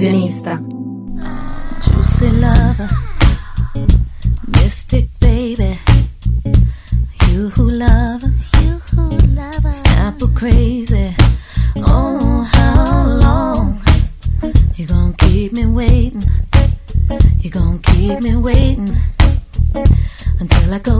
L'illusionista. Juicy lover, mystic baby, you who love, you who love, snap crazy. Oh, how long you gonna keep me waiting? You gonna keep me waiting until I go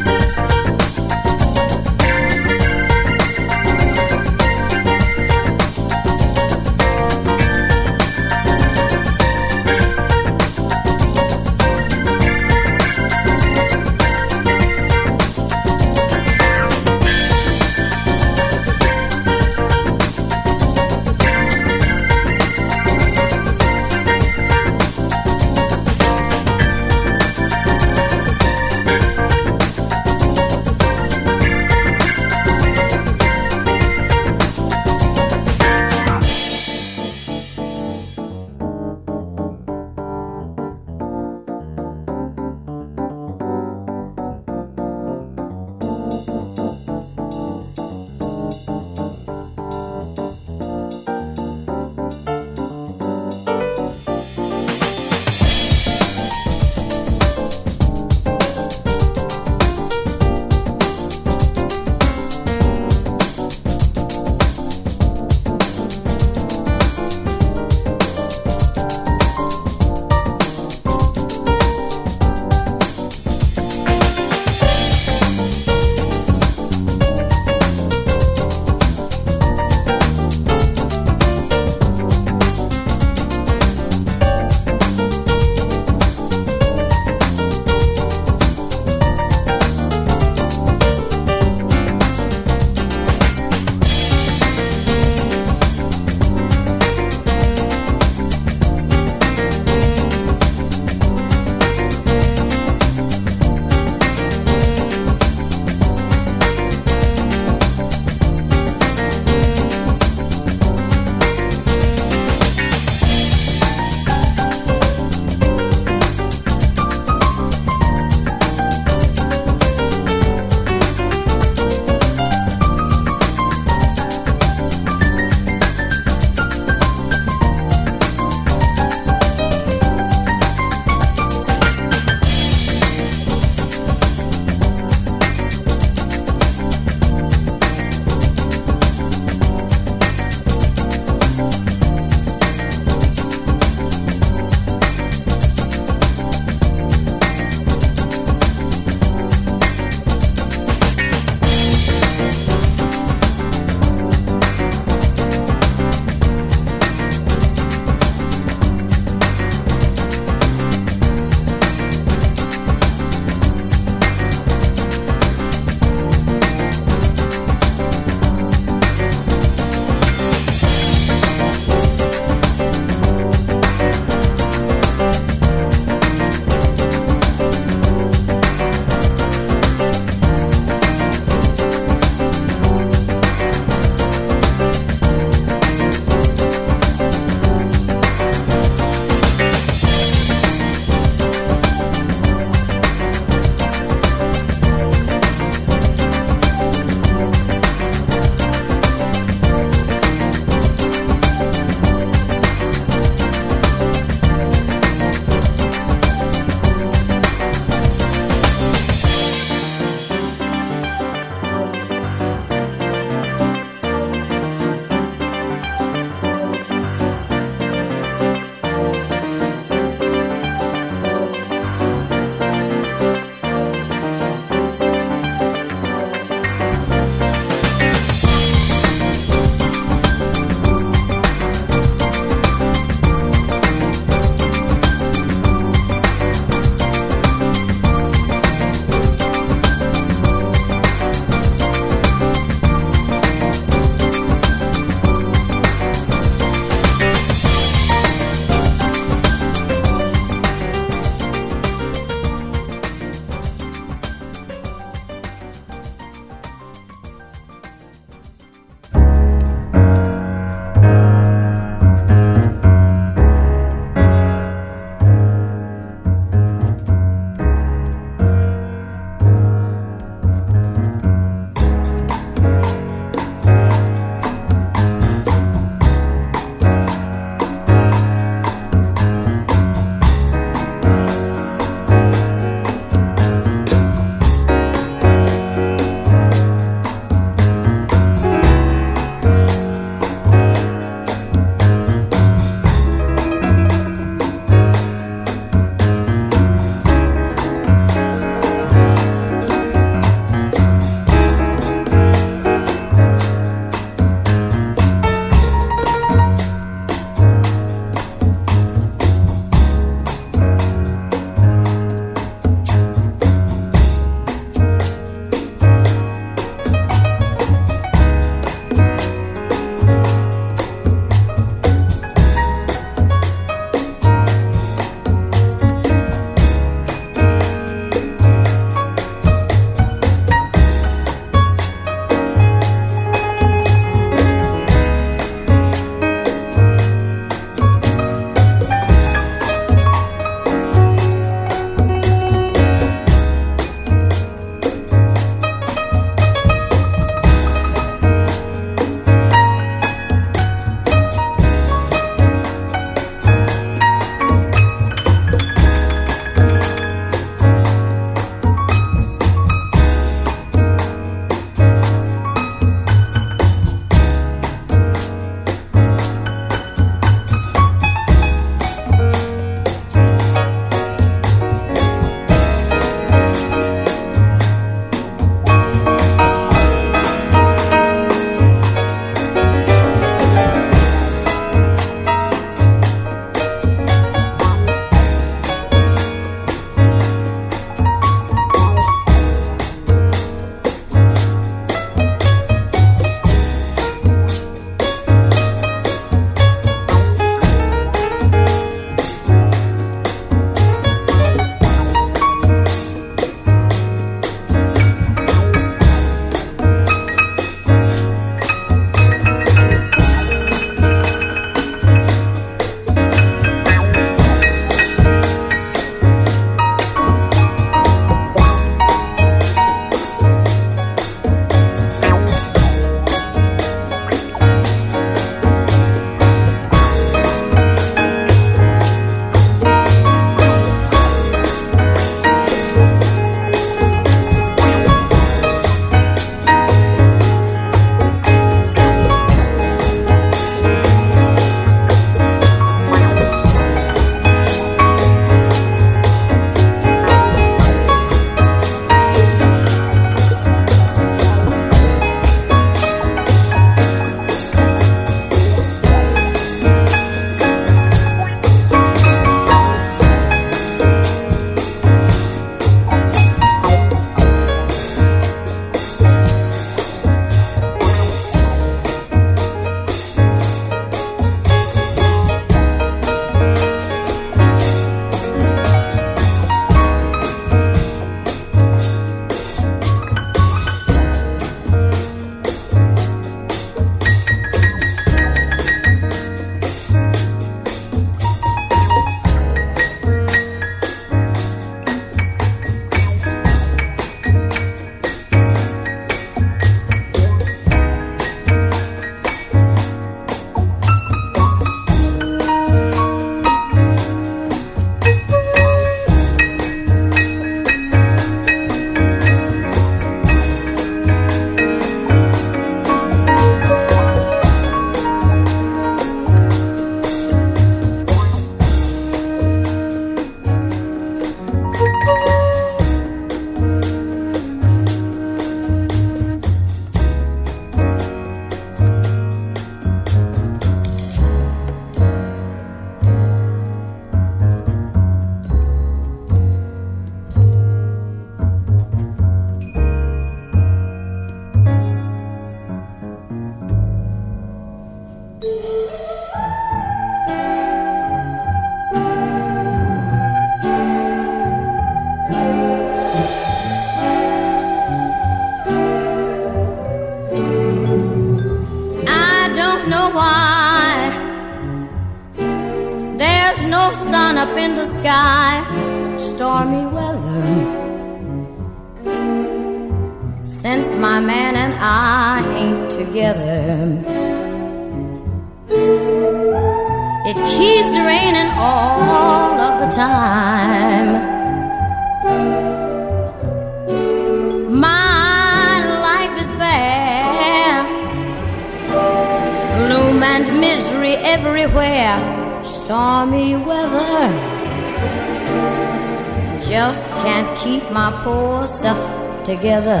together.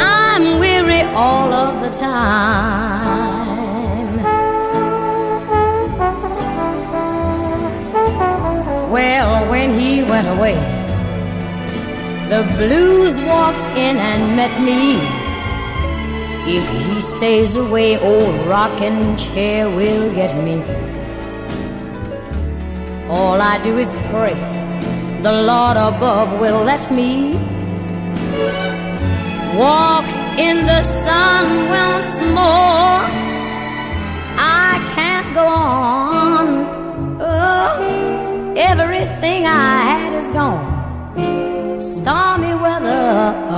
I'm weary all of the time. Well, when he went away, the blues walked in and met me. If he stays away, old rocking chair will get me. All I do is pray the Lord above will let me walk in the sun once more. I can't go on. Oh, everything I had is gone. Stormy weather,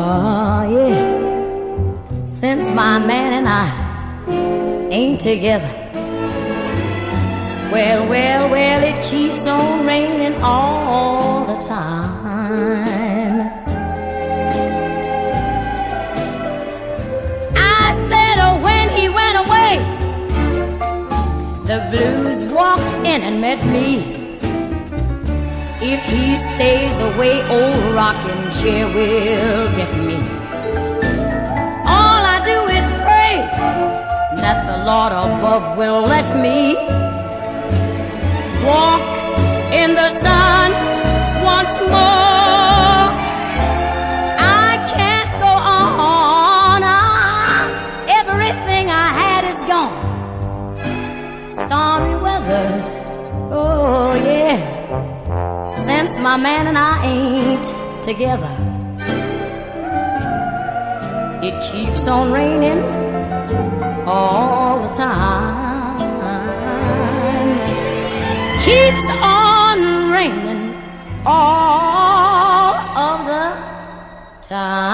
oh yeah. Since my man and I ain't together. Well, well, well, it keeps on raining all blues walked in and met me. If he stays away, old rocking chair will get me. All I do is pray that the Lord above will let me walk in the sun once more. My man and I ain't together, it keeps on raining all the time keeps on raining all of the time.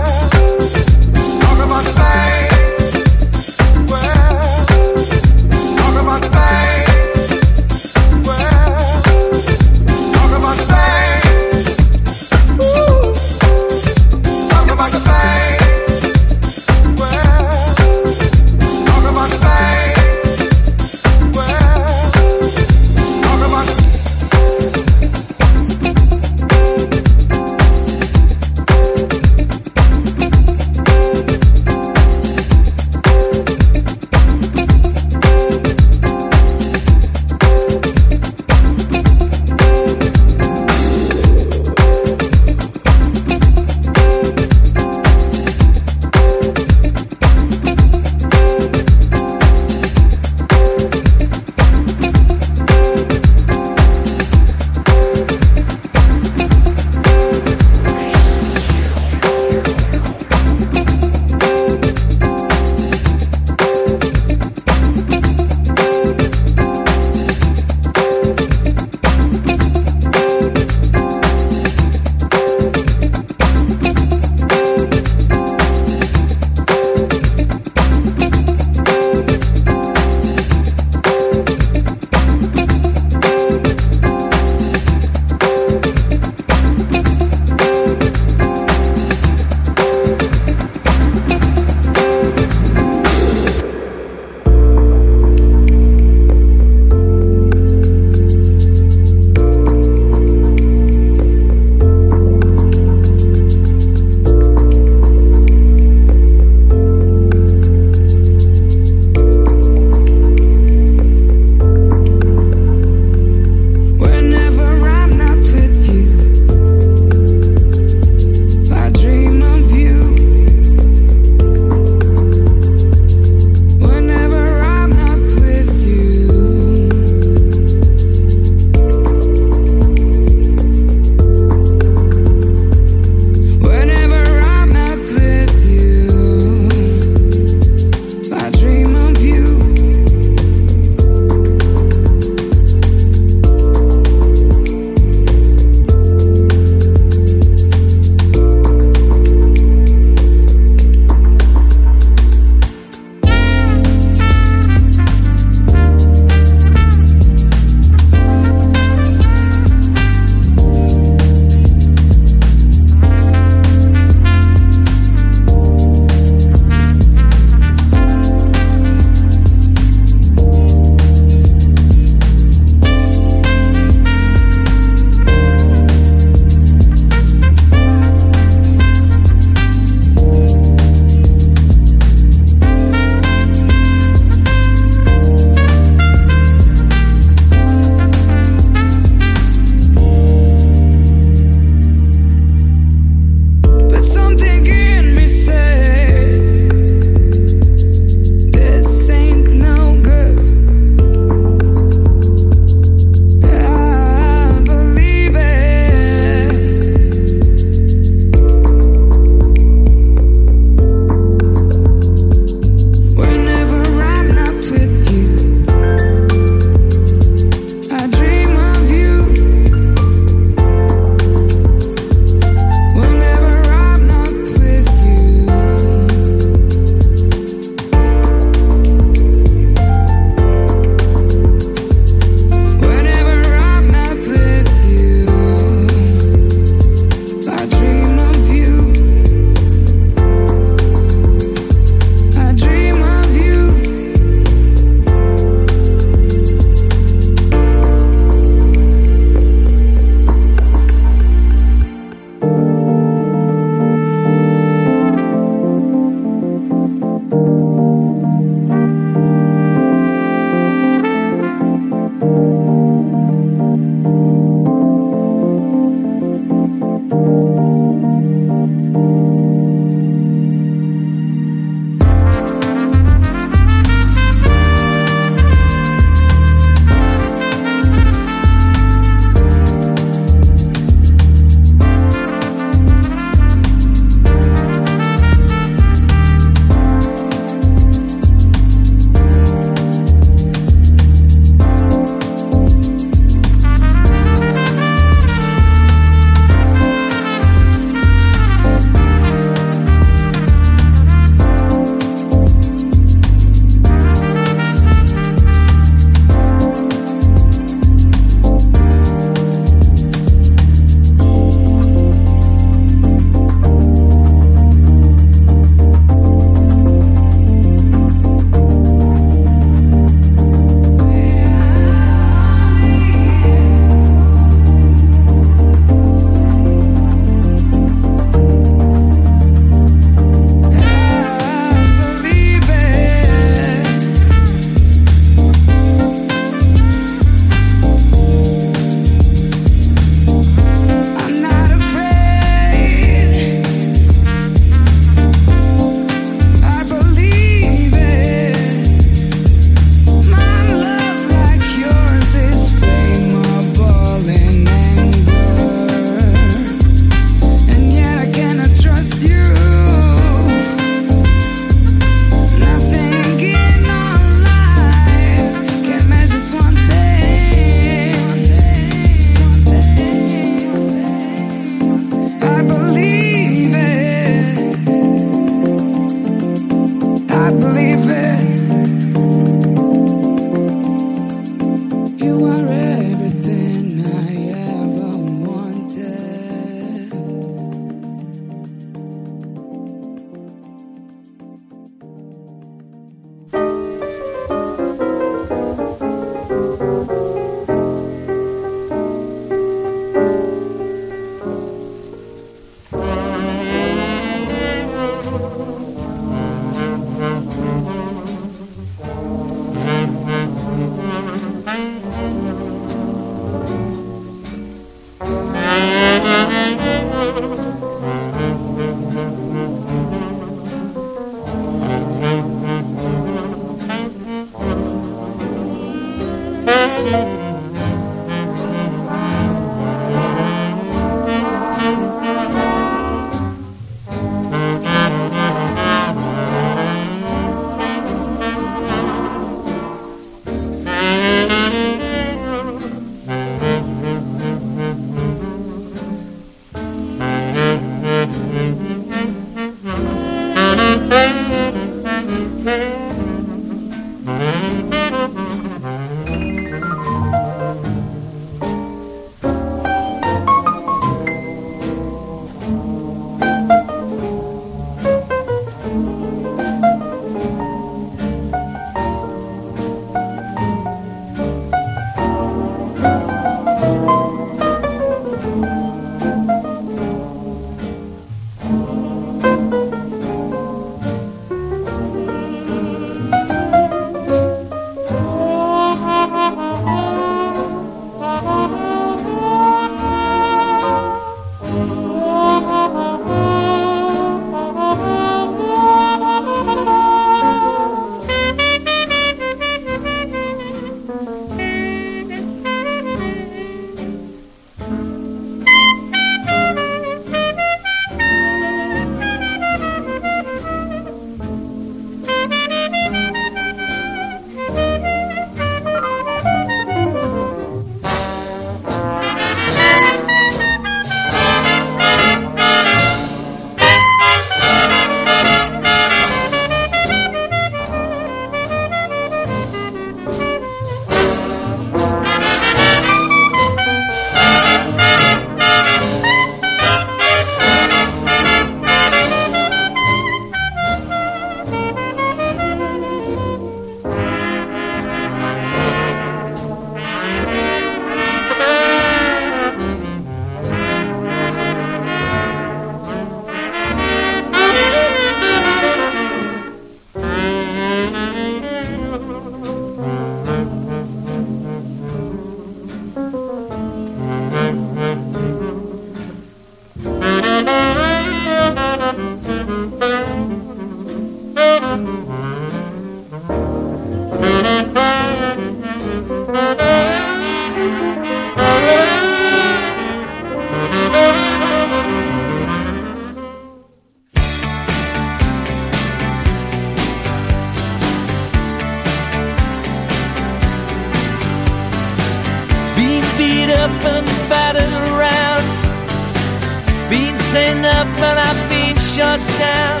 Been sent up and I've been shut down.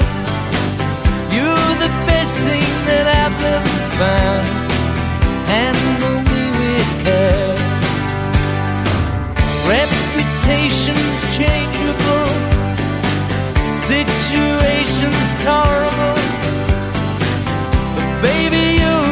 You're the best thing that I've ever found. Handle me with care. Reputation's changeable. Situation's terrible, But baby, you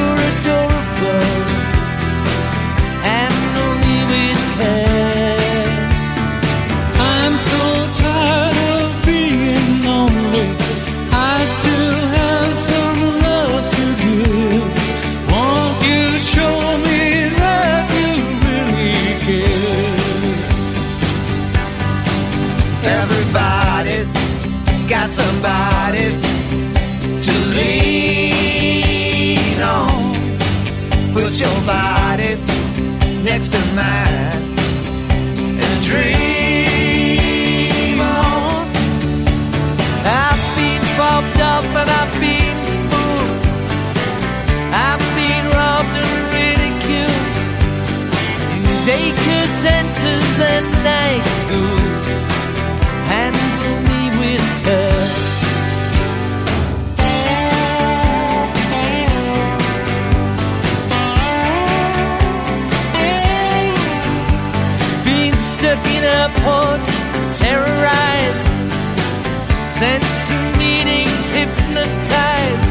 next to mine. airports terrorized, sent to meetings hypnotized,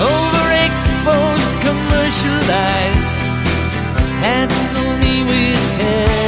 overexposed, commercialized, handle me with care.